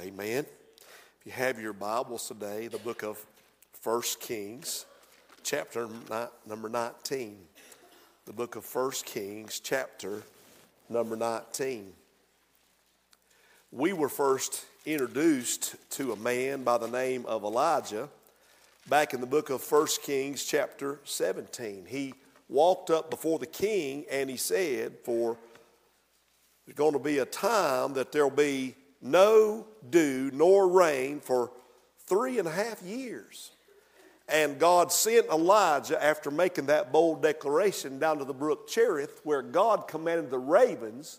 Amen. If you have your Bibles today, the book of 1 Kings, chapter number 19. The book of 1 Kings, chapter number 19. We were first introduced to a man by the name of Elijah back in the book of 1 Kings, chapter 17. He walked up before the king and he said, For there's going to be a time that there'll be no dew nor rain for three and a half years. And God sent Elijah after making that bold declaration down to the brook Cherith, where God commanded the ravens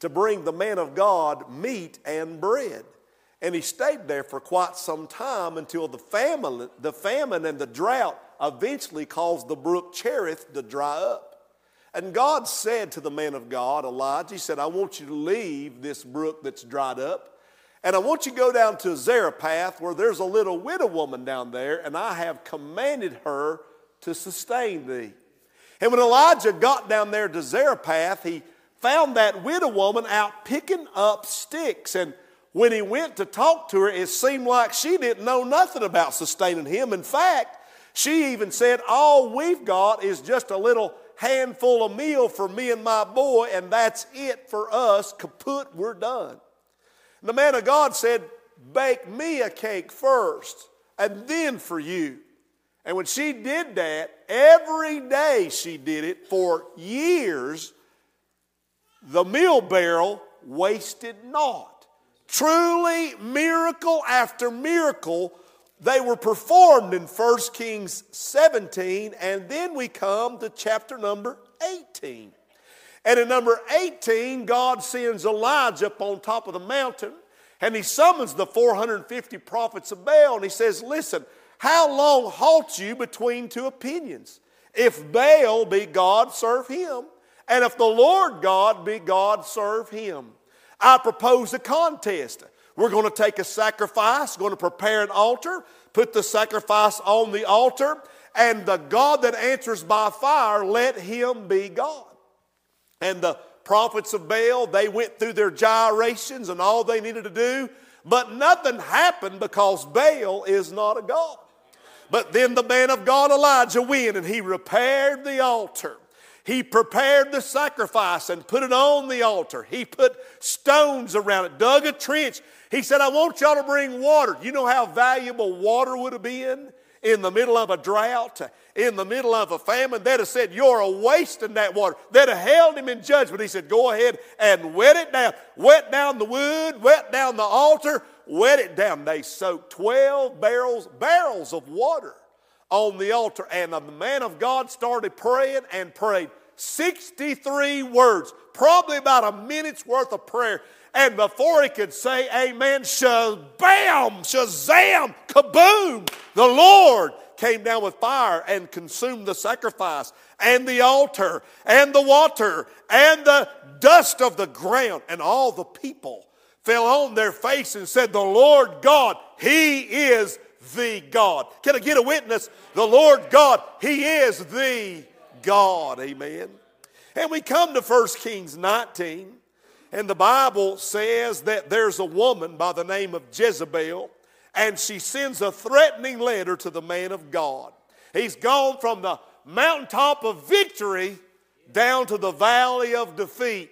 to bring the man of God meat and bread. And he stayed there for quite some time until the famine, the famine and the drought eventually caused the brook Cherith to dry up. And God said to the man of God, Elijah, He said, I want you to leave this brook that's dried up. And I want you to go down to Zarephath where there's a little widow woman down there, and I have commanded her to sustain thee. And when Elijah got down there to Zarephath, he found that widow woman out picking up sticks. And when he went to talk to her, it seemed like she didn't know nothing about sustaining him. In fact, she even said, All we've got is just a little handful of meal for me and my boy, and that's it for us. Kaput, we're done. And the man of God said, Bake me a cake first, and then for you. And when she did that, every day she did it for years, the meal barrel wasted not. Truly, miracle after miracle they were performed in 1 Kings 17, and then we come to chapter number 18. And in number 18, God sends Elijah up on top of the mountain, and he summons the 450 prophets of Baal, and he says, Listen, how long halt you between two opinions? If Baal be God, serve him, and if the Lord God be God, serve him. I propose a contest. We're going to take a sacrifice, going to prepare an altar, put the sacrifice on the altar, and the God that answers by fire, let him be God. And the prophets of Baal, they went through their gyrations and all they needed to do, but nothing happened because Baal is not a God. But then the man of God, Elijah, went and he repaired the altar. He prepared the sacrifice and put it on the altar. He put stones around it, dug a trench. He said, I want y'all to bring water. You know how valuable water would have been in the middle of a drought, in the middle of a famine? They'd have said, You're a wasting that water. They'd have held him in judgment. He said, Go ahead and wet it down. Wet down the wood, wet down the altar, wet it down. They soaked 12 barrels, barrels of water on the altar. And the man of God started praying and prayed 63 words, probably about a minute's worth of prayer. And before he could say amen, shabam, shazam, kaboom, the Lord came down with fire and consumed the sacrifice and the altar and the water and the dust of the ground. And all the people fell on their face and said, The Lord God, He is the God. Can I get a witness? The Lord God, He is the God. Amen. And we come to 1 Kings 19, and the Bible says that there's a woman by the name of Jezebel, and she sends a threatening letter to the man of God. He's gone from the mountaintop of victory down to the valley of defeat,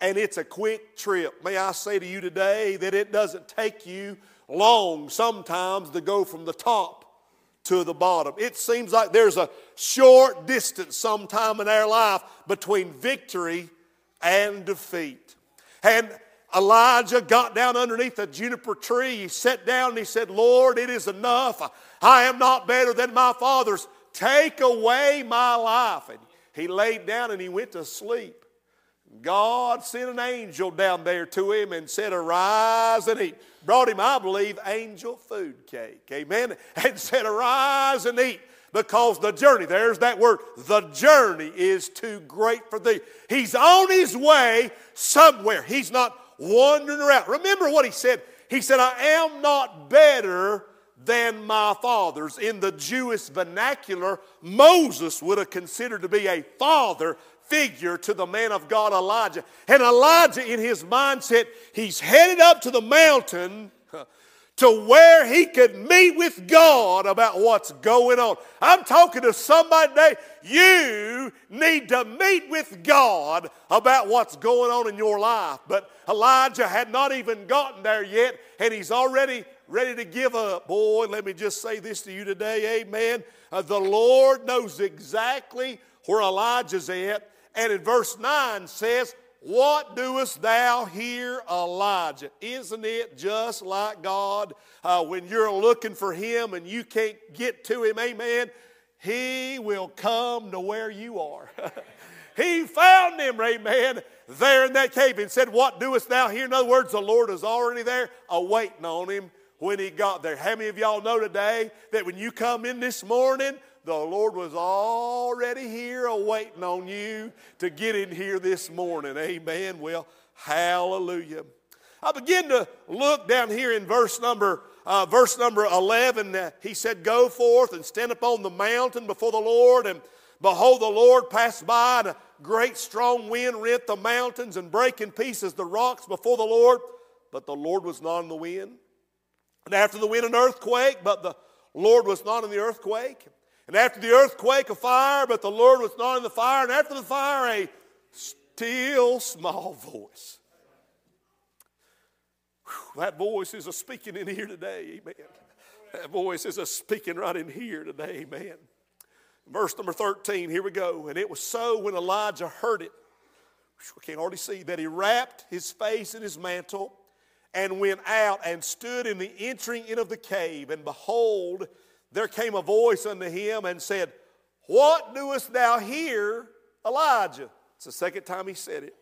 and it's a quick trip. May I say to you today that it doesn't take you long sometimes to go from the top to the bottom. It seems like there's a short distance sometime in our life between victory and defeat. And Elijah got down underneath a juniper tree. He sat down and he said, Lord, it is enough. I am not better than my fathers. Take away my life. And he laid down and he went to sleep. God sent an angel down there to him and said, Arise and eat. Brought him, I believe, angel food cake. Amen. And said, Arise and eat because the journey, there's that word, the journey is too great for thee. He's on his way somewhere. He's not wandering around. Remember what he said? He said, I am not better than my fathers. In the Jewish vernacular, Moses would have considered to be a father figure to the man of God Elijah. And Elijah, in his mindset, he's headed up to the mountain to where he could meet with God about what's going on. I'm talking to somebody today. You need to meet with God about what's going on in your life. But Elijah had not even gotten there yet, and he's already ready to give up. Boy, let me just say this to you today. Amen. Uh, the Lord knows exactly where Elijah's at. And in verse 9 says, what doest thou here, Elijah? Isn't it just like God uh, when you're looking for Him and you can't get to Him? Amen. He will come to where you are. he found him, amen, there in that cave and said, What doest thou here? In other words, the Lord is already there, awaiting on him when he got there. How many of y'all know today that when you come in this morning, the Lord was already here awaiting on you to get in here this morning. Amen. Well, hallelujah. I begin to look down here in verse number uh, verse number 11. Uh, he said, Go forth and stand upon the mountain before the Lord. And behold, the Lord passed by, and a great strong wind rent the mountains and brake in pieces the rocks before the Lord. But the Lord was not in the wind. And after the wind, an earthquake, but the Lord was not in the earthquake. And after the earthquake, a fire, but the Lord was not in the fire. And after the fire, a still small voice. Whew, that voice is a speaking in here today, amen. That voice is a speaking right in here today, amen. Verse number 13, here we go. And it was so when Elijah heard it, we can already see that he wrapped his face in his mantle and went out and stood in the entering in of the cave. And behold, there came a voice unto him and said, What doest thou here, Elijah? It's the second time he said it.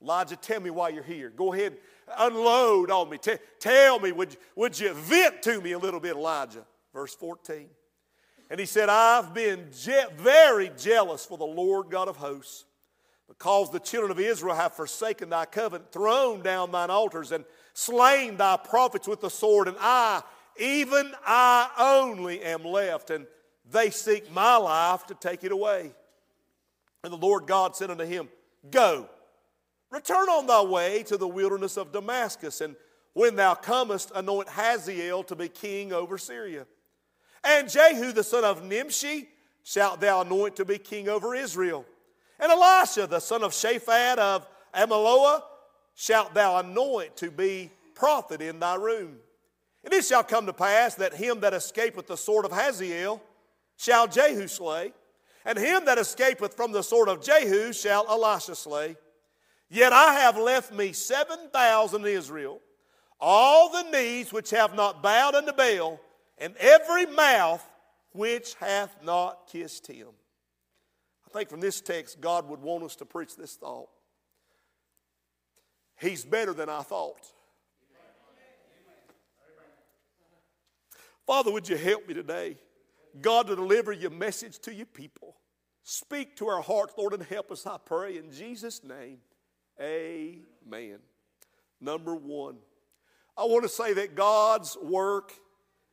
Elijah, tell me why you're here. Go ahead, unload on me. T- tell me, would, would you vent to me a little bit, Elijah? Verse 14. And he said, I've been je- very jealous for the Lord God of hosts, because the children of Israel have forsaken thy covenant, thrown down thine altars, and slain thy prophets with the sword, and I even I only am left, and they seek my life to take it away. And the Lord God said unto him, Go, return on thy way to the wilderness of Damascus, and when thou comest, anoint Hazael to be king over Syria. And Jehu the son of Nimshi shalt thou anoint to be king over Israel. And Elisha the son of Shaphat of Abelmeholah shalt thou anoint to be prophet in thy room. And it shall come to pass that him that escapeth the sword of Hazael shall Jehu slay, and him that escapeth from the sword of Jehu shall Elisha slay. Yet I have left me seven thousand in Israel, all the knees which have not bowed unto Baal, and every mouth which hath not kissed him. I think from this text, God would want us to preach this thought. He's better than I thought. Father, would you help me today? God, to deliver your message to your people. Speak to our hearts, Lord, and help us, I pray. In Jesus' name, amen. Number one, I want to say that God's work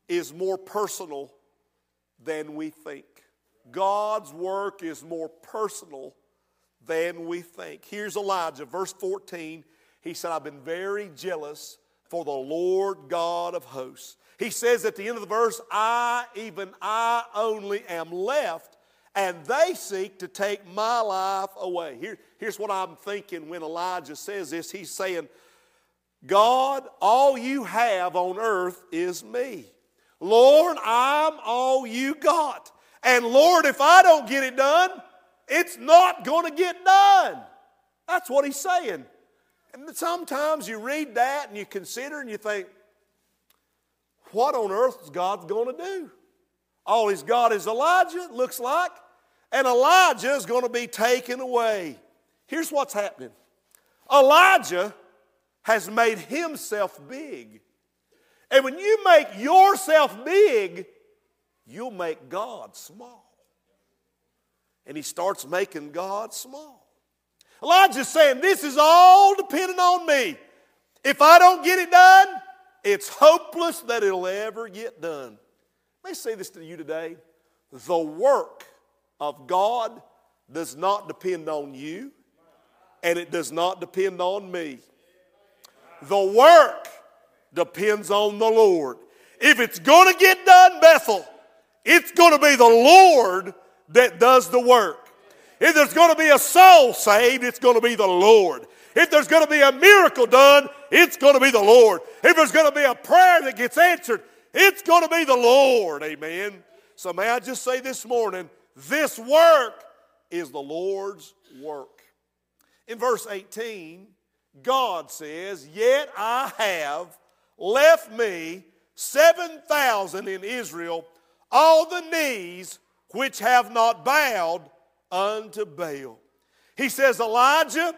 is more personal than we think. God's work is more personal than we think. Here's Elijah, verse 14. He said, I've been very jealous for the Lord God of hosts. He says at the end of the verse, I, even I only am left, and they seek to take my life away. Here, here's what I'm thinking when Elijah says this. He's saying, God, all you have on earth is me. Lord, I'm all you got. And Lord, if I don't get it done, it's not going to get done. That's what he's saying. And sometimes you read that and you consider and you think, what on earth is God going to do? All he's got is Elijah, it looks like, and Elijah is going to be taken away. Here's what's happening Elijah has made himself big. And when you make yourself big, you'll make God small. And he starts making God small. Elijah's saying, This is all dependent on me. If I don't get it done, it's hopeless that it'll ever get done. Let me say this to you today. The work of God does not depend on you, and it does not depend on me. The work depends on the Lord. If it's going to get done, Bethel, it's going to be the Lord that does the work. If there's going to be a soul saved, it's going to be the Lord. If there's going to be a miracle done, it's going to be the Lord. If there's going to be a prayer that gets answered, it's going to be the Lord. Amen. So, may I just say this morning, this work is the Lord's work. In verse 18, God says, Yet I have left me 7,000 in Israel, all the knees which have not bowed unto Baal. He says, Elijah,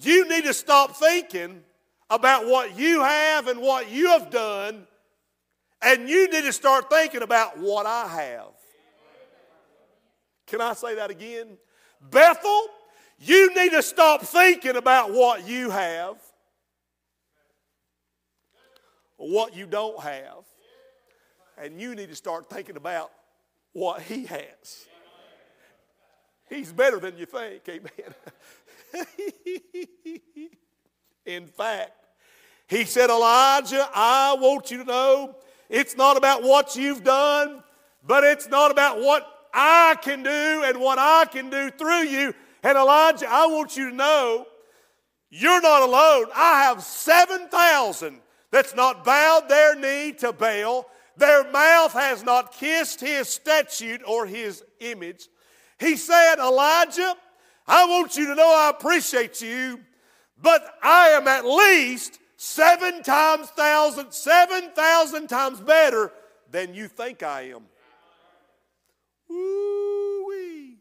you need to stop thinking about what you have and what you have done, and you need to start thinking about what I have. Can I say that again? Bethel, you need to stop thinking about what you have, or what you don't have, and you need to start thinking about what He has. He's better than you think, amen. In fact, he said, Elijah, I want you to know it's not about what you've done, but it's not about what I can do and what I can do through you. And Elijah, I want you to know you're not alone. I have 7,000 that's not bowed their knee to Baal. Their mouth has not kissed his statute or his image. He said, Elijah, I want you to know I appreciate you, but I am at least seven times thousand, seven thousand times better than you think I am. Woo-wee.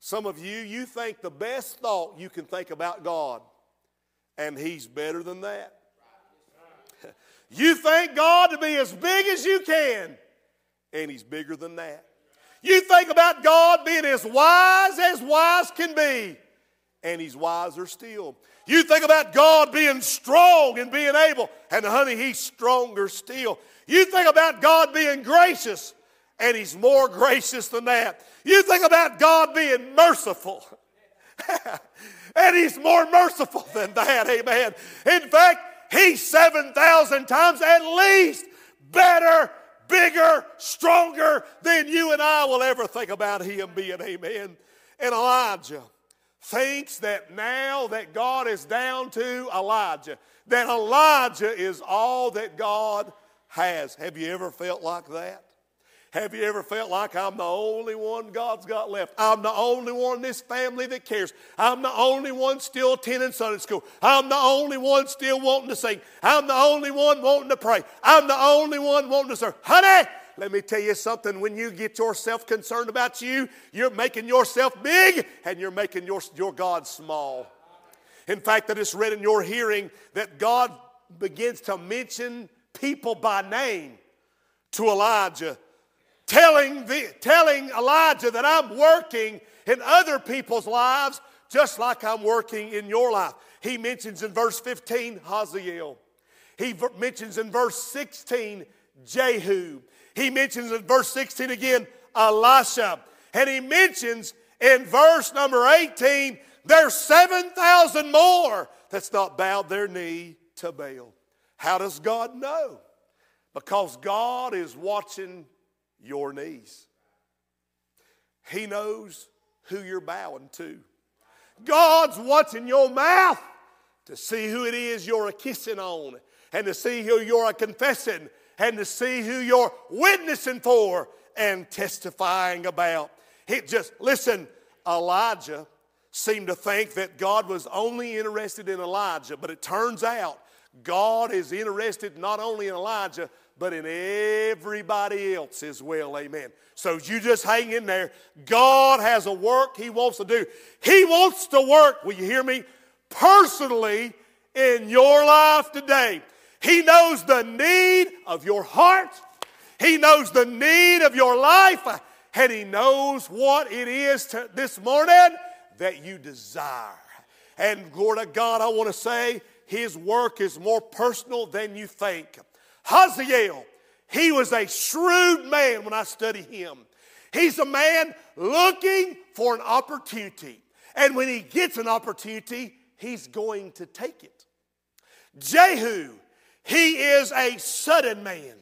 Some of you, you think the best thought you can think about God, and He's better than that. You think God to be as big as you can, and He's bigger than that. You think about God being as wise as wise can be, and He's wiser still. You think about God being strong and being able, and honey, He's stronger still. You think about God being gracious, and He's more gracious than that. You think about God being merciful, and He's more merciful than that. Amen. In fact, He's 7,000 times at least better bigger, stronger than you and I will ever think about him being. Amen. And Elijah thinks that now that God is down to Elijah, that Elijah is all that God has. Have you ever felt like that? Have you ever felt like I'm the only one God's got left? I'm the only one in this family that cares. I'm the only one still attending Sunday school. I'm the only one still wanting to sing. I'm the only one wanting to pray. I'm the only one wanting to serve. Honey, let me tell you something. When you get yourself concerned about you, you're making yourself big and you're making your, your God small. In fact, I just read in your hearing that God begins to mention people by name to Elijah telling, the, telling Elijah that I'm working in other people's lives just like I'm working in your life. He mentions in verse 15 Hazael. He v- mentions in verse 16 Jehu. He mentions in verse 16 again Elisha. And he mentions in verse number 18 there's 7,000 more that's not bowed their knee to Baal. How does God know? Because God is watching your knees. He knows who you're bowing to. God's watching your mouth to see who it is you're a kissing on and to see who you're a confessing and to see who you're witnessing for and testifying about. It just, listen, Elijah seemed to think that God was only interested in Elijah, but it turns out God is interested not only in Elijah, but in everybody else as well. Amen. So you just hang in there. God has a work He wants to do. He wants to work, will you hear me? Personally in your life today. He knows the need of your heart, He knows the need of your life, and He knows what it is to, this morning that you desire. And glory to God, I want to say His work is more personal than you think. Hazael, he was a shrewd man when I study him. He's a man looking for an opportunity. And when he gets an opportunity, he's going to take it. Jehu, He is a sudden man.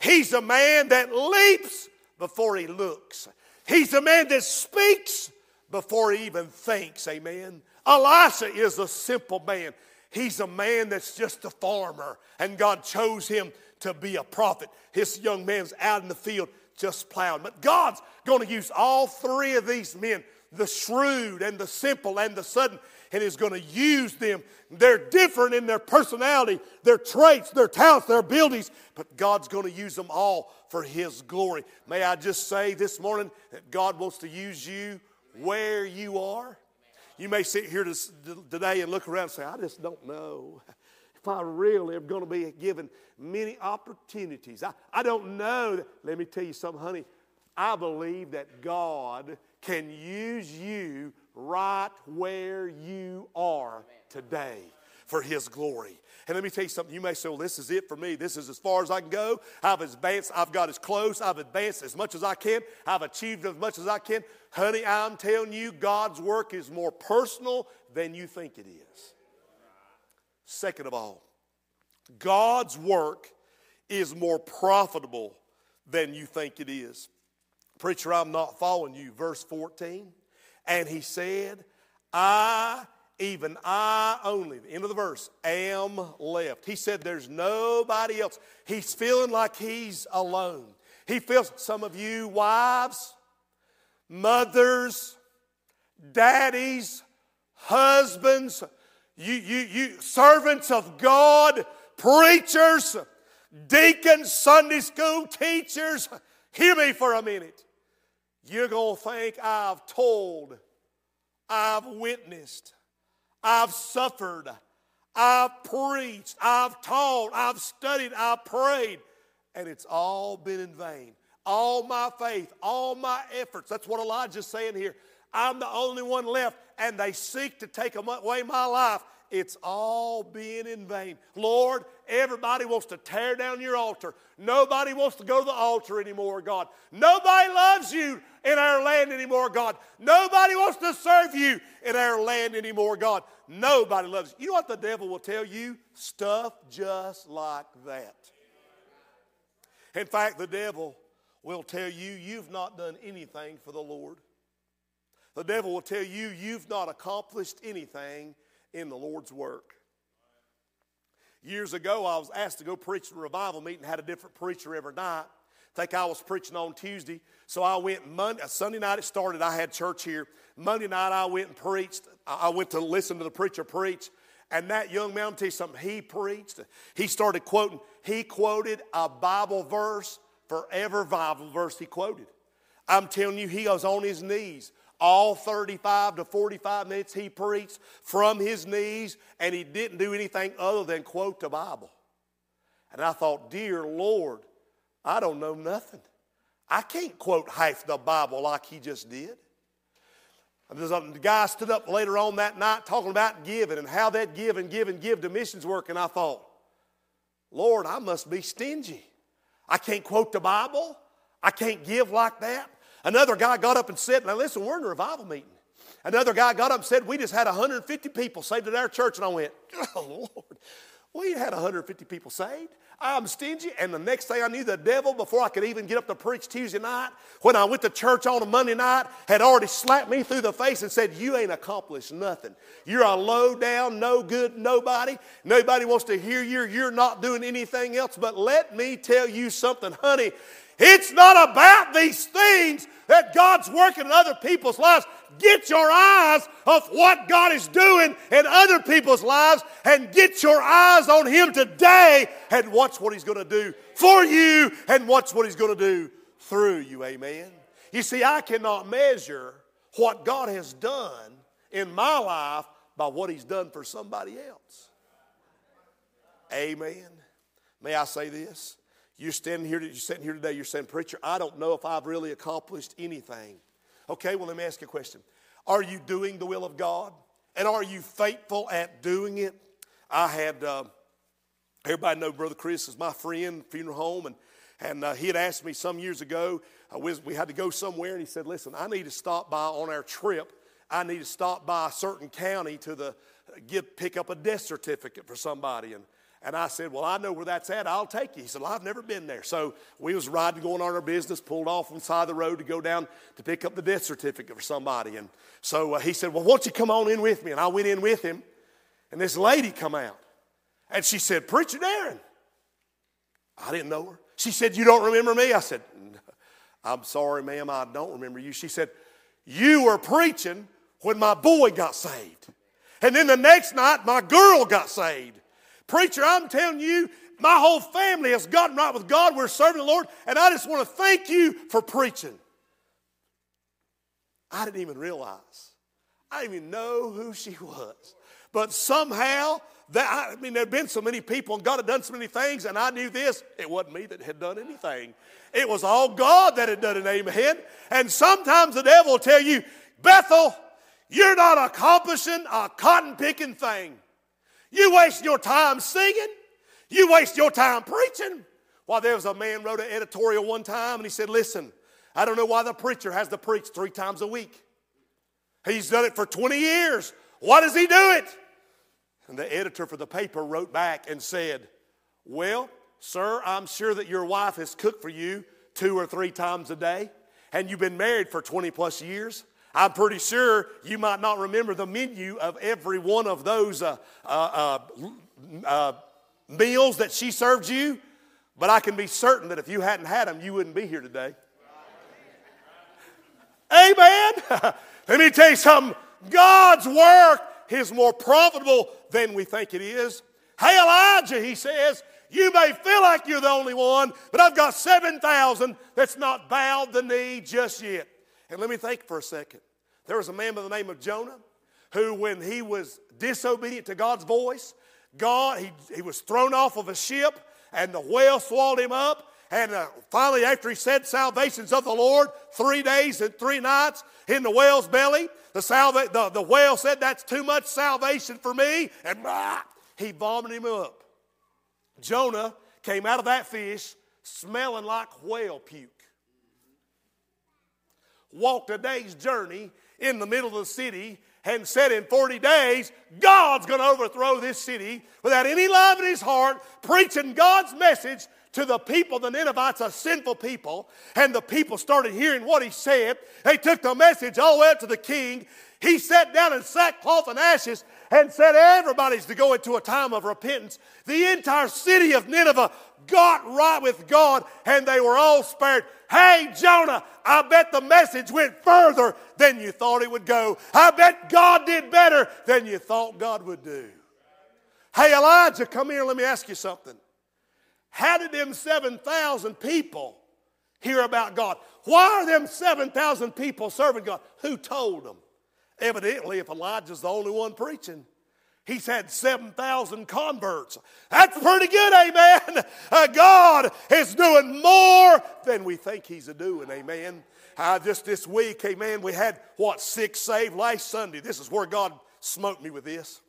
He's a man that leaps before he looks. He's a man that speaks before he even thinks. Amen. Elisha is a simple man. He's a man that's just a farmer, and God chose him to be a prophet. His young man's out in the field just plowing. But God's going to use all three of these men the shrewd and the simple and the sudden and is going to use them. They're different in their personality, their traits, their talents, their abilities, but God's going to use them all for His glory. May I just say this morning that God wants to use you where you are? You may sit here today and look around and say, I just don't know if I really am going to be given many opportunities. I, I don't know. Let me tell you something, honey. I believe that God can use you right where you are today for His glory. And let me tell you something. You may say, well, this is it for me. This is as far as I can go. I've advanced. I've got as close. I've advanced as much as I can. I've achieved as much as I can. Honey, I'm telling you, God's work is more personal than you think it is. Second of all, God's work is more profitable than you think it is. Preacher, I'm not following you. Verse 14. And he said, I, even I only, the end of the verse, am left. He said, There's nobody else. He's feeling like he's alone. He feels, some of you wives, mothers, daddies, husbands, you, you, you servants of God, preachers, deacons, Sunday school teachers, hear me for a minute. You're going to think I've told, I've witnessed, I've suffered, I've preached, I've taught, I've studied, I've prayed, and it's all been in vain. All my faith, all my efforts. That's what Elijah's saying here. I'm the only one left, and they seek to take away my life it's all being in vain. Lord, everybody wants to tear down your altar. Nobody wants to go to the altar anymore, God. Nobody loves you in our land anymore, God. Nobody wants to serve you in our land anymore, God. Nobody loves you. You know what the devil will tell you? Stuff just like that. In fact, the devil will tell you you've not done anything for the Lord. The devil will tell you you've not accomplished anything in the Lord's work. Years ago, I was asked to go preach at a revival meeting, had a different preacher every night. I think I was preaching on Tuesday. So I went Monday, uh, Sunday night it started, I had church here. Monday night I went and preached. I went to listen to the preacher preach. And that young man, I'll tell you something, he preached. He started quoting, he quoted a Bible verse for every Bible verse he quoted. I'm telling you, he was on his knees all 35 to 45 minutes he preached from his knees, and he didn't do anything other than quote the Bible. And I thought, Dear Lord, I don't know nothing. I can't quote half the Bible like he just did. And there's a guy stood up later on that night talking about giving and how that give and give and give to missions work. And I thought, Lord, I must be stingy. I can't quote the Bible. I can't give like that. Another guy got up and said, Now listen, we're in a revival meeting. Another guy got up and said, We just had 150 people saved at our church. And I went, Oh, Lord, we had 150 people saved. I'm stingy. And the next thing I knew, the devil, before I could even get up to preach Tuesday night, when I went to church on a Monday night, had already slapped me through the face and said, You ain't accomplished nothing. You're a low down, no good nobody. Nobody wants to hear you. You're not doing anything else. But let me tell you something, honey. It's not about these things that God's working in other people's lives. Get your eyes off what God is doing in other people's lives and get your eyes on Him today and watch what He's going to do for you and watch what He's going to do through you. Amen. You see, I cannot measure what God has done in my life by what He's done for somebody else. Amen. May I say this? You're standing here, you're sitting here today, you're saying, Preacher, I don't know if I've really accomplished anything. Okay, well, let me ask you a question. Are you doing the will of God? And are you faithful at doing it? I had, uh, everybody know Brother Chris is my friend, funeral home, and, and uh, he had asked me some years ago, uh, we, we had to go somewhere, and he said, Listen, I need to stop by on our trip. I need to stop by a certain county to the, get, pick up a death certificate for somebody. And And I said, Well, I know where that's at. I'll take you. He said, Well, I've never been there. So we was riding, going on our business, pulled off on the side of the road to go down to pick up the death certificate for somebody. And so uh, he said, Well, won't you come on in with me? And I went in with him. And this lady come out. And she said, Preacher Darren. I didn't know her. She said, You don't remember me? I said, I'm sorry, ma'am, I don't remember you. She said, You were preaching when my boy got saved. And then the next night, my girl got saved. Preacher, I'm telling you, my whole family has gotten right with God. We're serving the Lord, and I just want to thank you for preaching. I didn't even realize. I didn't even know who she was. But somehow, that, I mean, there had been so many people, and God had done so many things, and I knew this. It wasn't me that had done anything. It was all God that had done it, amen. And sometimes the devil will tell you, Bethel, you're not accomplishing a cotton picking thing. You waste your time singing. You waste your time preaching. Well, there was a man wrote an editorial one time and he said, Listen, I don't know why the preacher has to preach three times a week. He's done it for 20 years. Why does he do it? And the editor for the paper wrote back and said, Well, sir, I'm sure that your wife has cooked for you two or three times a day, and you've been married for 20 plus years. I'm pretty sure you might not remember the menu of every one of those uh, uh, uh, uh, meals that she served you, but I can be certain that if you hadn't had them, you wouldn't be here today. Amen. Let me tell you something. God's work is more profitable than we think it is. Hey, Elijah, he says, you may feel like you're the only one, but I've got 7,000 that's not bowed the knee just yet. And let me think for a second. There was a man by the name of Jonah who, when he was disobedient to God's voice, God, he, he was thrown off of a ship and the whale swallowed him up. And uh, finally, after he said salvations of the Lord, three days and three nights in the whale's belly, the, salva- the, the whale said, That's too much salvation for me. And bah, he vomited him up. Jonah came out of that fish smelling like whale puke. Walked a day's journey in the middle of the city and said in 40 days, God's going to overthrow this city without any love in his heart, preaching God's message to the people, the Ninevites, a sinful people. And the people started hearing what he said. They took the message all the way up to the king. He sat down in sackcloth and ashes and said everybody's to go into a time of repentance. The entire city of Nineveh got right with God and they were all spared. Hey, Jonah, I bet the message went further than you thought it would go. I bet God did better than you thought God would do. Hey, Elijah, come here. Let me ask you something. How did them 7,000 people hear about God? Why are them 7,000 people serving God? Who told them? Evidently, if Elijah's the only one preaching, he's had 7,000 converts. That's pretty good, amen. Uh, God is doing more than we think he's doing, amen. Uh, just this week, amen, we had what, six saved last Sunday. This is where God smoked me with this.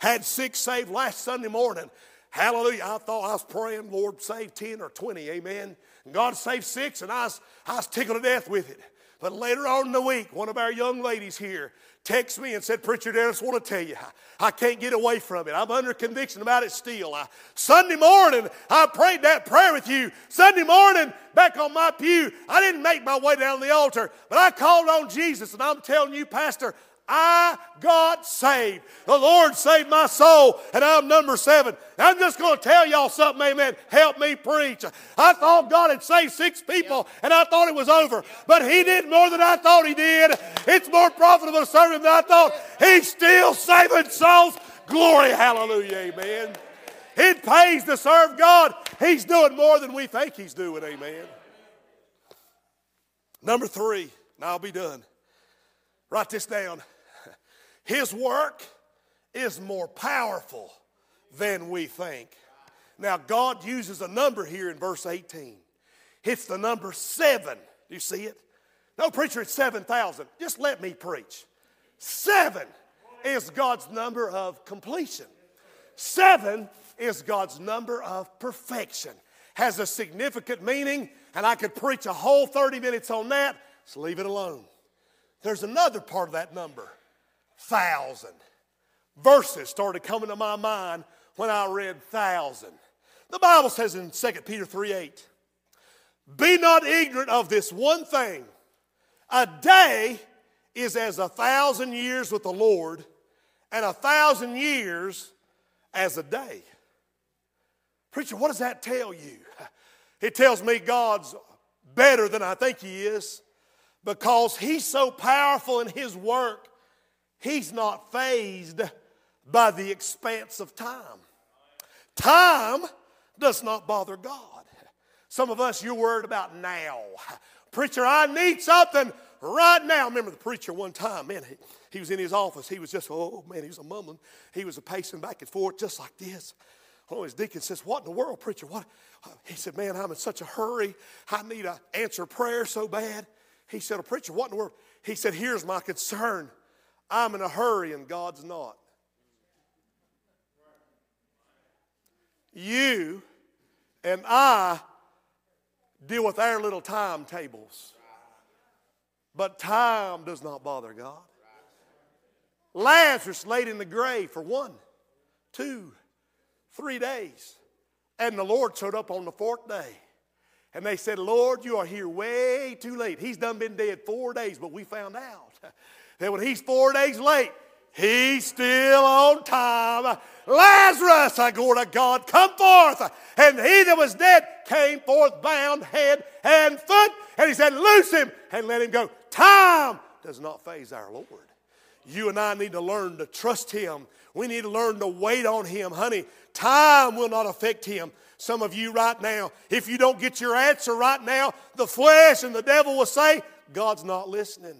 Had six saved last Sunday morning. Hallelujah. I thought I was praying, Lord, save 10 or 20, amen. And God saved six, and I was, I was tickled to death with it. But later on in the week, one of our young ladies here texted me and said, Preacher Dennis, I want to tell you, I, I can't get away from it. I'm under conviction about it still. I, Sunday morning, I prayed that prayer with you. Sunday morning, back on my pew, I didn't make my way down the altar, but I called on Jesus, and I'm telling you, Pastor, I got saved. The Lord saved my soul, and I'm number seven. I'm just going to tell y'all something, amen. Help me preach. I thought God had saved six people, and I thought it was over. But He did more than I thought He did. It's more profitable to serve Him than I thought. He's still saving souls. Glory, hallelujah, amen. It pays to serve God. He's doing more than we think He's doing, amen. Number three, and I'll be done. Write this down. His work is more powerful than we think. Now, God uses a number here in verse 18. It's the number seven. Do you see it? No, preacher, it's 7,000. Just let me preach. Seven is God's number of completion. Seven is God's number of perfection. Has a significant meaning, and I could preach a whole 30 minutes on that, so leave it alone. There's another part of that number thousand. Verses started coming to my mind when I read thousand. The Bible says in 2 Peter 3 8, Be not ignorant of this one thing. A day is as a thousand years with the Lord, and a thousand years as a day. Preacher, what does that tell you? It tells me God's better than I think He is because He's so powerful in His work, He's not fazed by the expanse of time. Time does not bother God. Some of us, you're worried about now. Preacher, I need something right now. I remember the preacher one time, man, he, he was in his office. He was just, oh man, he was a mumbling. He was a pacing back and forth just like this. Oh, his deacon says, What in the world, preacher? What? He said, Man, I'm in such a hurry. I need to answer prayer so bad. He said, oh, Preacher, what in the world? He said, Here's my concern. I'm in a hurry and God's not. You and I deal with our little timetables. But time does not bother God. Lazarus laid in the grave for one, two, three days. And the Lord showed up on the fourth day. And they said, Lord, you are here way too late. He's done been dead four days, but we found out that when he's four days late, he's still on time. Lazarus, I go to God, come forth. And he that was dead came forth bound head and foot. And he said, Loose him and let him go. Time does not faze our Lord. You and I need to learn to trust him. We need to learn to wait on him. Honey, time will not affect him. Some of you right now, if you don't get your answer right now, the flesh and the devil will say, God's not listening.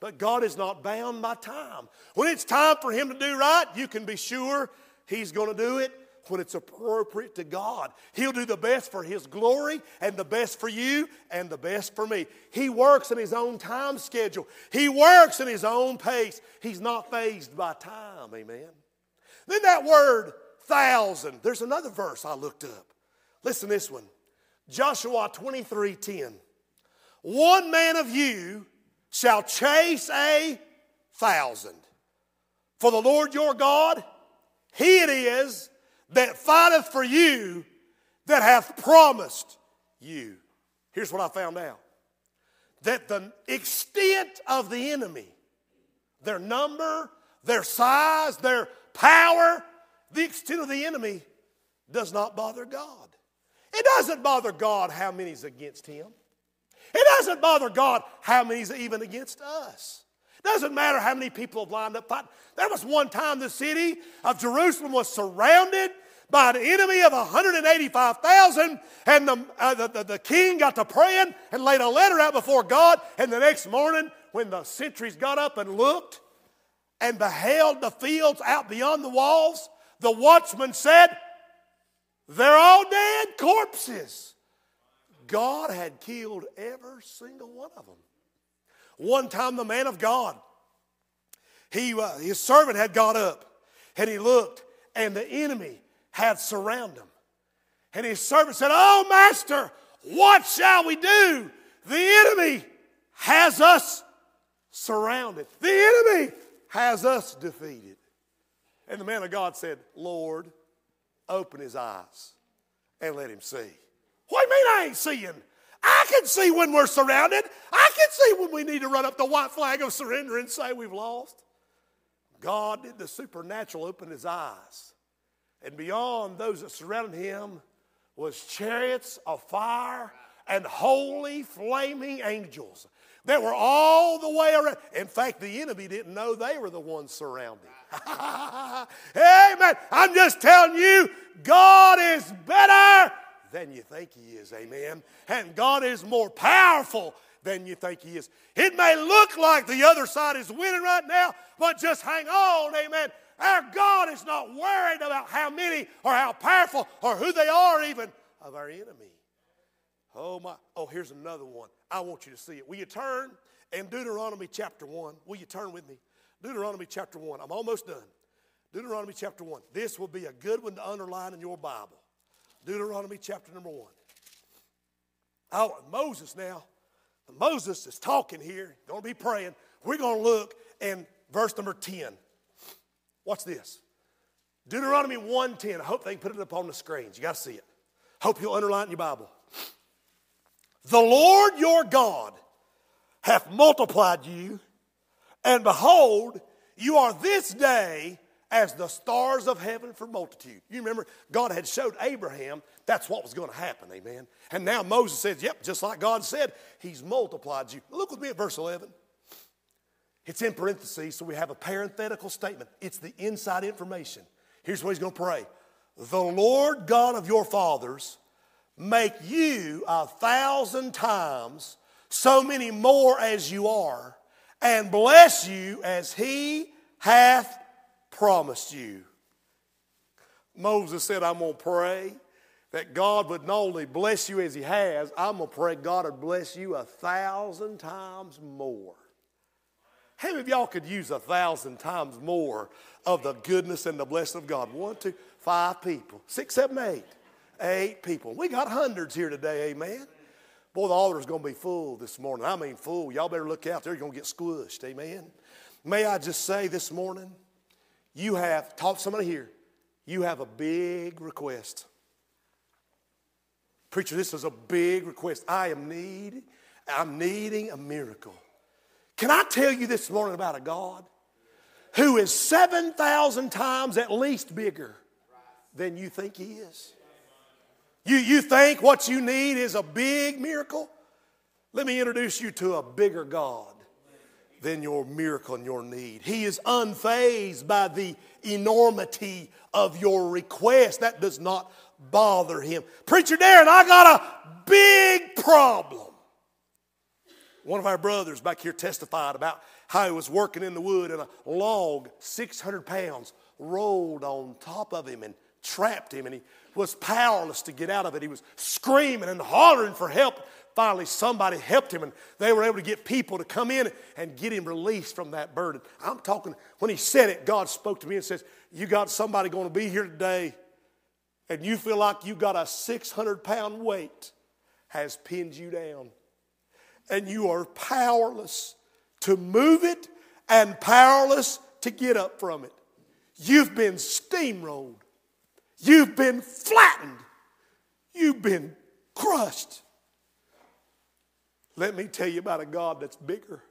But God is not bound by time. When it's time for Him to do right, you can be sure He's going to do it when it's appropriate to God. He'll do the best for His glory and the best for you and the best for me. He works in His own time schedule, He works in His own pace. He's not fazed by time. Amen. Then that word thousand. There's another verse I looked up. Listen this one. Joshua 23 10. One man of you shall chase a thousand. For the Lord your God, he it is that fighteth for you that hath promised you. Here's what I found out that the extent of the enemy, their number, their size, their power, the extent of the enemy does not bother God. It doesn't bother God how many's against him. It doesn't bother God how many's even against us. It doesn't matter how many people have lined up fighting. There was one time the city of Jerusalem was surrounded by an enemy of 185,000, and the, uh, the, the, the king got to praying and laid a letter out before God. And the next morning, when the sentries got up and looked and beheld the fields out beyond the walls, the watchman said, They're all dead corpses. God had killed every single one of them. One time, the man of God, he, uh, his servant had got up and he looked, and the enemy had surrounded him. And his servant said, Oh, master, what shall we do? The enemy has us surrounded, the enemy has us defeated. And the man of God said, Lord, open his eyes and let him see. What do you mean I ain't seeing? I can see when we're surrounded. I can see when we need to run up the white flag of surrender and say we've lost. God did the supernatural open his eyes. And beyond those that surrounded him was chariots of fire and holy flaming angels that were all the way around. In fact, the enemy didn't know they were the ones surrounding. Amen. I'm just telling you, God is better than you think He is. Amen. And God is more powerful than you think He is. It may look like the other side is winning right now, but just hang on. Amen. Our God is not worried about how many or how powerful or who they are, even of our enemy. Oh, my. Oh, here's another one. I want you to see it. Will you turn in Deuteronomy chapter 1? Will you turn with me? Deuteronomy chapter 1. I'm almost done. Deuteronomy chapter 1. This will be a good one to underline in your Bible. Deuteronomy chapter number 1. Oh, Moses now. Moses is talking here, going to be praying. We're going to look in verse number 10. Watch this. Deuteronomy 1:10. I hope they can put it up on the screens. You got to see it. Hope you'll underline in your Bible. The Lord your God hath multiplied you, and behold, you are this day as the stars of heaven for multitude. You remember, God had showed Abraham that's what was going to happen, amen. And now Moses says, Yep, just like God said, He's multiplied you. Look with me at verse 11. It's in parentheses, so we have a parenthetical statement. It's the inside information. Here's what He's going to pray The Lord God of your fathers make you a thousand times so many more as you are, and bless you as He hath promised you. Moses said, I'm going to pray that God would not only bless you as He has, I'm going to pray God would bless you a thousand times more. How many of y'all could use a thousand times more of the goodness and the blessing of God? One, two, five people, six, seven, eight, eight people. We got hundreds here today, amen. Boy, the altar's going to be full this morning. I mean, full. Y'all better look out there. You're going to get squished, amen. May I just say this morning, you have, talk to somebody here, you have a big request. Preacher, this is a big request. I am need, I'm needing a miracle. Can I tell you this morning about a God who is 7,000 times at least bigger than you think He is? You, you think what you need is a big miracle? Let me introduce you to a bigger God than your miracle and your need. He is unfazed by the enormity of your request. That does not bother him. Preacher Darren, I got a big problem. One of our brothers back here testified about how he was working in the wood and a log, 600 pounds, rolled on top of him and trapped him, and he was powerless to get out of it. He was screaming and hollering for help. Finally, somebody helped him, and they were able to get people to come in and get him released from that burden. I'm talking, when he said it, God spoke to me and says, You got somebody going to be here today and you feel like you got a 600 pound weight has pinned you down and you are powerless to move it and powerless to get up from it. You've been steamrolled. You've been flattened. You've been crushed. Let me tell you about a God that's bigger.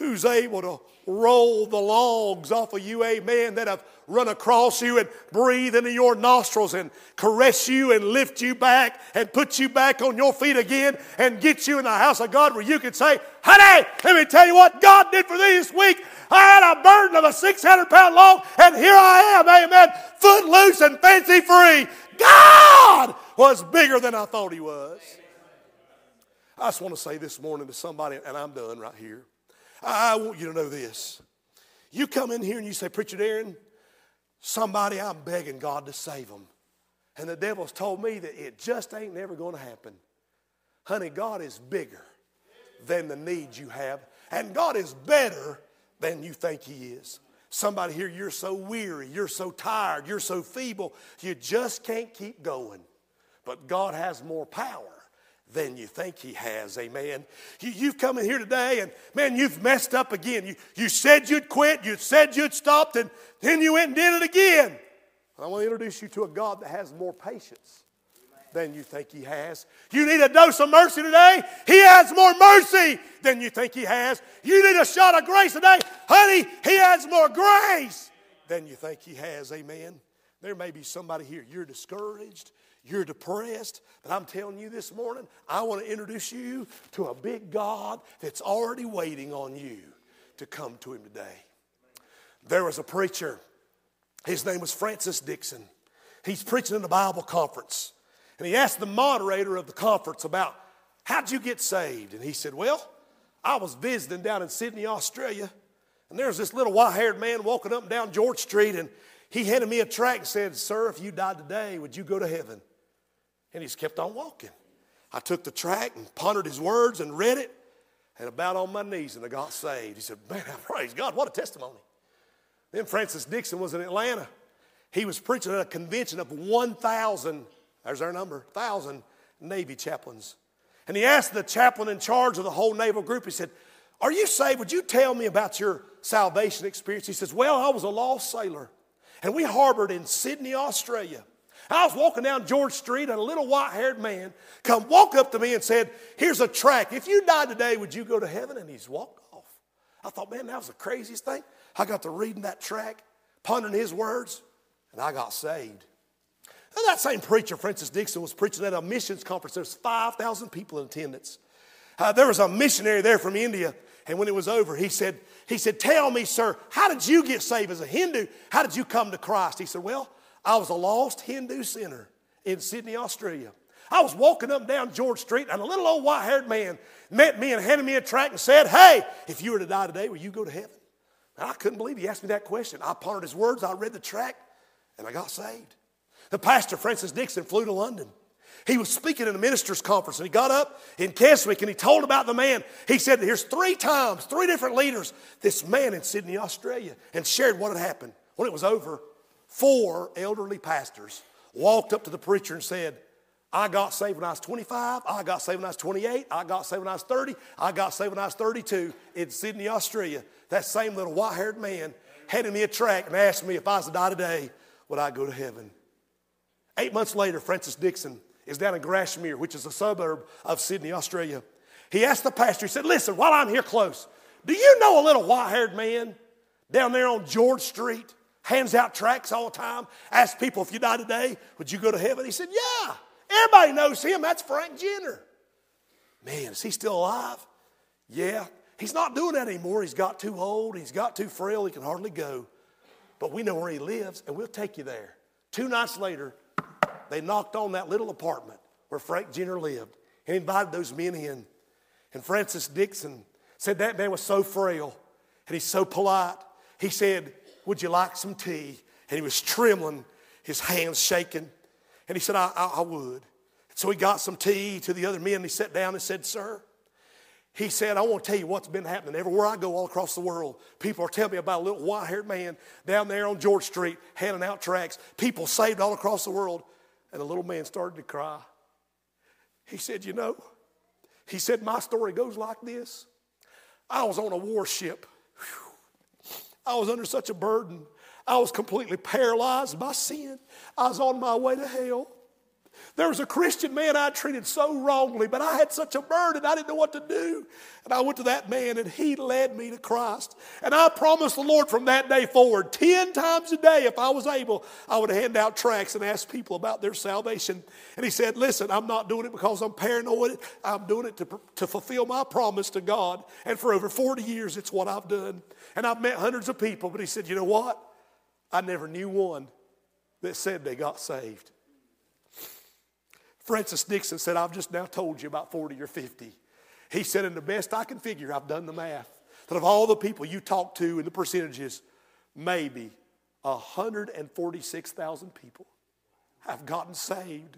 Who's able to roll the logs off of you, amen, that have run across you and breathe into your nostrils and caress you and lift you back and put you back on your feet again and get you in the house of God where you can say, honey, let me tell you what God did for thee this week. I had a burden of a 600 pound log and here I am, amen, foot loose and fancy free. God was bigger than I thought he was. I just want to say this morning to somebody, and I'm done right here. I want you to know this. You come in here and you say, Preacher Darren, somebody I'm begging God to save them. And the devil's told me that it just ain't never going to happen. Honey, God is bigger than the needs you have, and God is better than you think He is. Somebody here, you're so weary, you're so tired, you're so feeble, you just can't keep going. But God has more power than you think he has. Amen. You, have come in here today and man, you've messed up again. You, you said you'd quit, you said you'd stopped, and then you went and did it again. I want to introduce you to a God that has more patience than you think he has. You need a dose of mercy today. He has more mercy than you think he has. You need a shot of grace today. Honey, he has more grace than you think he has. Amen. There may be somebody here, you're discouraged. You're depressed, but I'm telling you this morning, I want to introduce you to a big God that's already waiting on you to come to Him today. There was a preacher, his name was Francis Dixon. He's preaching in a Bible conference, and he asked the moderator of the conference about how'd you get saved? And he said, Well, I was visiting down in Sydney, Australia, and there was this little white haired man walking up and down George Street, and he handed me a tract and said, Sir, if you died today, would you go to heaven? And he's kept on walking. I took the tract and pondered his words and read it and about on my knees and I got saved. He said, Man, I praise God, what a testimony. Then Francis Dixon was in Atlanta. He was preaching at a convention of 1,000, there's our number, 1,000 Navy chaplains. And he asked the chaplain in charge of the whole naval group, he said, Are you saved? Would you tell me about your salvation experience? He says, Well, I was a lost sailor, and we harbored in Sydney, Australia. I was walking down George Street, and a little white haired man come walk up to me and said, Here's a track. If you died today, would you go to heaven? And he's walked off. I thought, Man, that was the craziest thing. I got to reading that track, pondering his words, and I got saved. And that same preacher, Francis Dixon, was preaching at a missions conference. There was 5,000 people in attendance. Uh, there was a missionary there from India, and when it was over, he said, he said, Tell me, sir, how did you get saved as a Hindu? How did you come to Christ? He said, Well, I was a lost Hindu sinner in Sydney, Australia. I was walking up and down George Street, and a little old white haired man met me and handed me a tract and said, Hey, if you were to die today, will you go to heaven? And I couldn't believe he asked me that question. I pondered his words, I read the tract, and I got saved. The pastor, Francis Dixon, flew to London. He was speaking at a minister's conference and he got up in Keswick and he told about the man. He said, Here's three times, three different leaders, this man in Sydney, Australia, and shared what had happened. When it was over, four elderly pastors walked up to the preacher and said, I got saved when I was 25, I got saved when I was 28, I got saved when I was 30, I got saved when I was 32 in Sydney, Australia. That same little white haired man handed me a tract and asked me if I was to die today, would I go to heaven? Eight months later, Francis Dixon is down in Grashmere, which is a suburb of Sydney, Australia. He asked the pastor, he said, Listen, while I'm here close, do you know a little white haired man down there on George Street? Hands out tracts all the time, asks people, if you die today, would you go to heaven? He said, Yeah. Everybody knows him. That's Frank Jenner. Man, is he still alive? Yeah. He's not doing that anymore. He's got too old. He's got too frail. He can hardly go. But we know where he lives, and we'll take you there. Two nights later, they knocked on that little apartment where Frank Jenner lived and invited those men in. And Francis Dixon said that man was so frail and he's so polite. He said, Would you like some tea? And he was trembling, his hands shaking. And he said, I, I, I would. So he got some tea to the other men he sat down and said, Sir, he said, I want to tell you what's been happening everywhere I go all across the world. People are telling me about a little white haired man down there on George Street handing out tracts. People saved all across the world. And the little man started to cry. He said, You know, he said, My story goes like this. I was on a warship. I was under such a burden. I was completely paralyzed by sin. I was on my way to hell. There was a Christian man I treated so wrongly, but I had such a burden, I didn't know what to do. And I went to that man, and he led me to Christ. And I promised the Lord from that day forward, 10 times a day, if I was able, I would hand out tracts and ask people about their salvation. And he said, Listen, I'm not doing it because I'm paranoid, I'm doing it to, to fulfill my promise to God. And for over 40 years, it's what I've done. And I've met hundreds of people, but he said, You know what? I never knew one that said they got saved. Francis Dixon said, I've just now told you about 40 or 50. He said, and the best I can figure, I've done the math, that of all the people you talk to and the percentages, maybe 146,000 people have gotten saved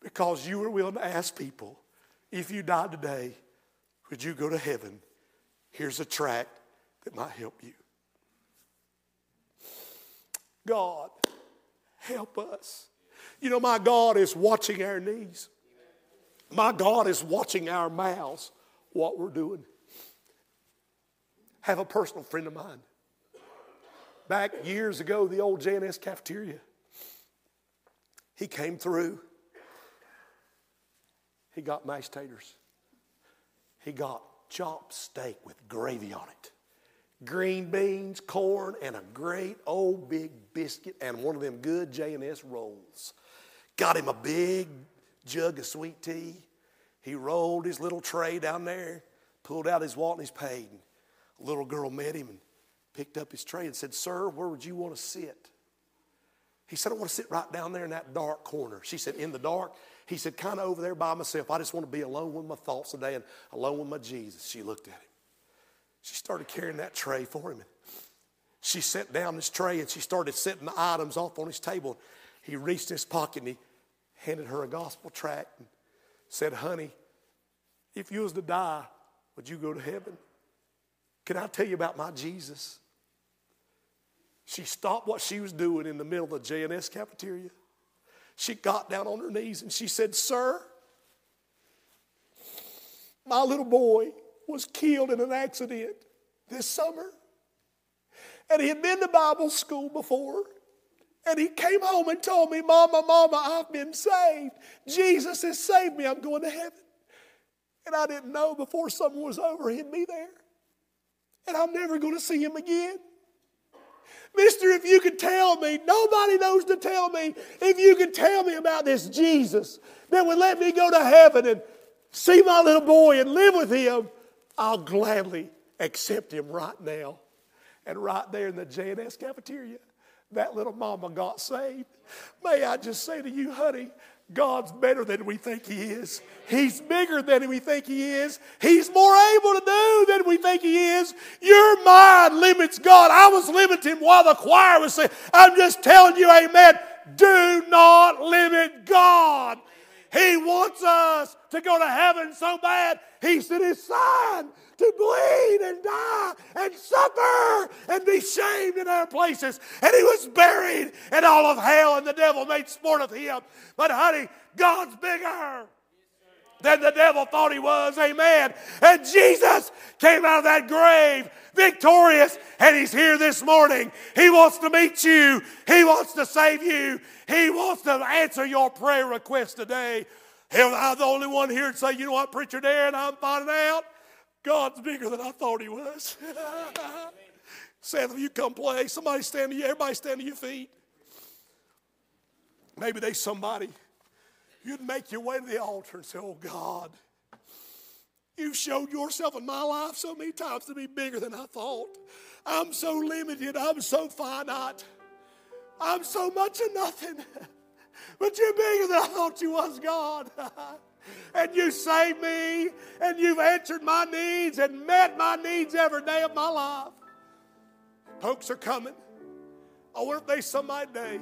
because you were willing to ask people, if you died today, would you go to heaven? Here's a tract that might help you. God, help us. You know, my God is watching our knees. My God is watching our mouths, what we're doing. Have a personal friend of mine. Back years ago, the old J&S cafeteria. He came through. He got mashed taters. He got chopped steak with gravy on it green beans, corn, and a great old big biscuit and one of them good J&S rolls. Got him a big jug of sweet tea. He rolled his little tray down there, pulled out his wallet, and he's paid. A little girl met him and picked up his tray and said, Sir, where would you want to sit? He said, I want to sit right down there in that dark corner. She said, In the dark? He said, Kind of over there by myself. I just want to be alone with my thoughts today and alone with my Jesus. She looked at him. She started carrying that tray for him. She set down this tray and she started setting the items off on his table. He reached his pocket and he handed her a gospel tract and said, Honey, if you was to die, would you go to heaven? Can I tell you about my Jesus? She stopped what she was doing in the middle of the J&S cafeteria. She got down on her knees and she said, Sir, my little boy was killed in an accident this summer. And he had been to Bible school before. And he came home and told me, Mama, Mama, I've been saved. Jesus has saved me. I'm going to heaven. And I didn't know before summer was over he'd be there. And I'm never going to see him again. Mister, if you could tell me, nobody knows to tell me, if you could tell me about this Jesus that would let me go to heaven and see my little boy and live with him, I'll gladly accept him right now. And right there in the J&S cafeteria, that little mama got saved. May I just say to you, honey, God's better than we think He is. He's bigger than we think He is. He's more able to do than we think He is. Your mind limits God. I was limiting while the choir was saying, I'm just telling you, amen. Do not limit God. Wants us to go to heaven so bad. He sent His Son to bleed and die and suffer and be shamed in our places. And he was buried, and all of hell and the devil made sport of him. But, honey, God's bigger than the devil thought he was. Amen. And Jesus came out of that grave victorious, and he's here this morning. He wants to meet you, he wants to save you, he wants to answer your prayer request today. Am I the only one here to say, you know what, Preacher Darren, I'm finding out God's bigger than I thought He was. Seth, you come play. Somebody stand to you. Everybody stand to your feet. Maybe there's somebody. You'd make your way to the altar and say, Oh God, you've showed yourself in my life so many times to be bigger than I thought. I'm so limited. I'm so finite. I'm so much of nothing. But you're bigger than I thought you was, God. and you saved me, and you've answered my needs and met my needs every day of my life. Folks are coming. Wonder if there's somebody today.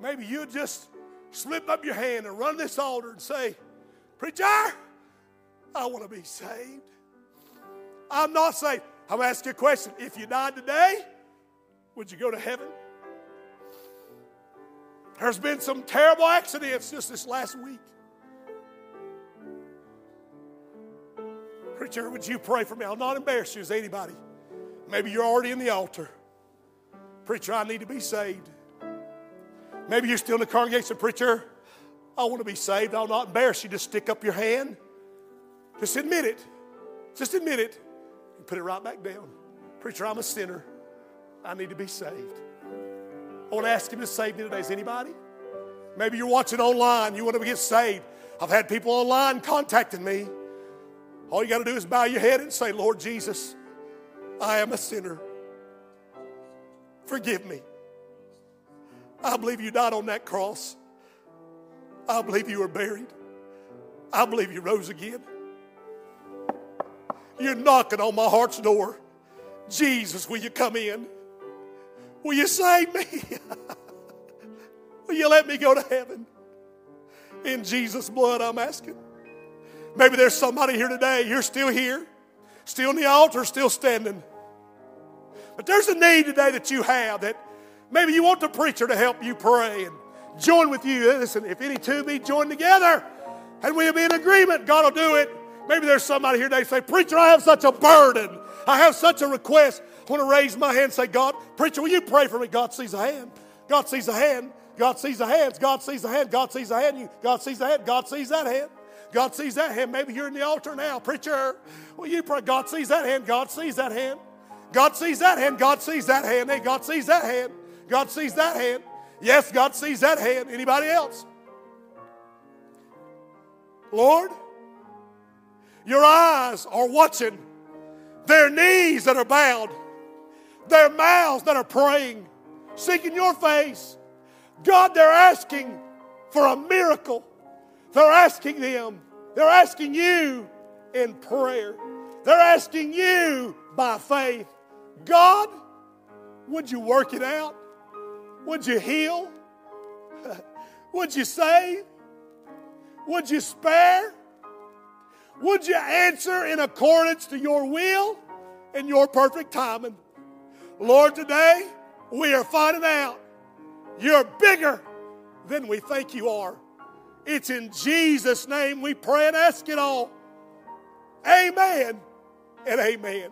Maybe you just slip up your hand and run this altar and say, Preacher, I want to be saved. I'm not saved. I'm going to ask you a question. If you died today, would you go to heaven? There's been some terrible accidents just this last week. Preacher, would you pray for me? I'll not embarrass you as anybody. Maybe you're already in the altar. Preacher, I need to be saved. Maybe you're still in the congregation. Preacher, I want to be saved. I'll not embarrass you. Just stick up your hand. Just admit it. Just admit it. And put it right back down. Preacher, I'm a sinner. I need to be saved. I want to ask Him to save me today. Is anybody? Maybe you're watching online, you want to get saved. I've had people online contacting me. All you got to do is bow your head and say, Lord Jesus, I am a sinner. Forgive me. I believe you died on that cross. I believe you were buried. I believe you rose again. You're knocking on my heart's door. Jesus, will you come in? Will you save me? Will you let me go to heaven? In Jesus' blood, I'm asking. Maybe there's somebody here today, you're still here, still in the altar, still standing. But there's a need today that you have that maybe you want the preacher to help you pray and join with you. Listen, if any two be joined together and we'll be in agreement, God will do it. Maybe there's somebody here today say, Preacher, I have such a burden. I have such a request. I want to raise my hand and say, God, preacher, will you pray for me? God sees a hand. God sees a hand. God sees the hands. God sees the hand. God sees the hand. God sees the hand. God sees that hand. God sees that hand. Maybe you're in the altar now, preacher. Will you pray? God sees that hand. God sees that hand. God sees that hand. God sees that hand. Hey, God sees that hand. God sees that hand. Yes, God sees that hand. Anybody else? Lord, your eyes are watching their knees that are bowed their mouths that are praying, seeking your face. God, they're asking for a miracle. They're asking them, they're asking you in prayer. They're asking you by faith. God, would you work it out? Would you heal? Would you save? Would you spare? Would you answer in accordance to your will and your perfect timing? Lord, today we are finding out you're bigger than we think you are. It's in Jesus' name we pray and ask it all. Amen and amen.